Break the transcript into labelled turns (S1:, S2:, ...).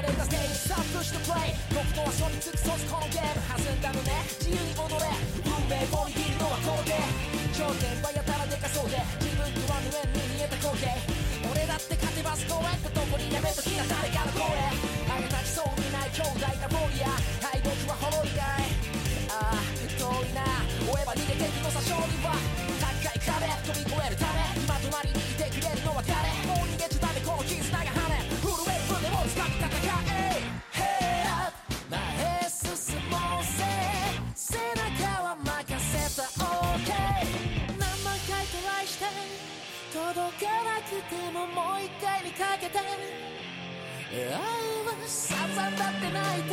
S1: れたステージさあプッシュとプレイ僕と遊び尽くそうこのゲーム弾んだのね自由に踊れ運命を握るのはこの手頂点はやたらでかそうで自分とは無縁に見えた光景俺だって勝てます公園ってとこにやめときな誰かの声あげたちそうにない兄弟なウォリア敗北は滅びないああ遠いな。追えば逃げていくのさ勝利は高い壁。飛び届かなくてももう一回にかけて。愛は散々だって泣いて。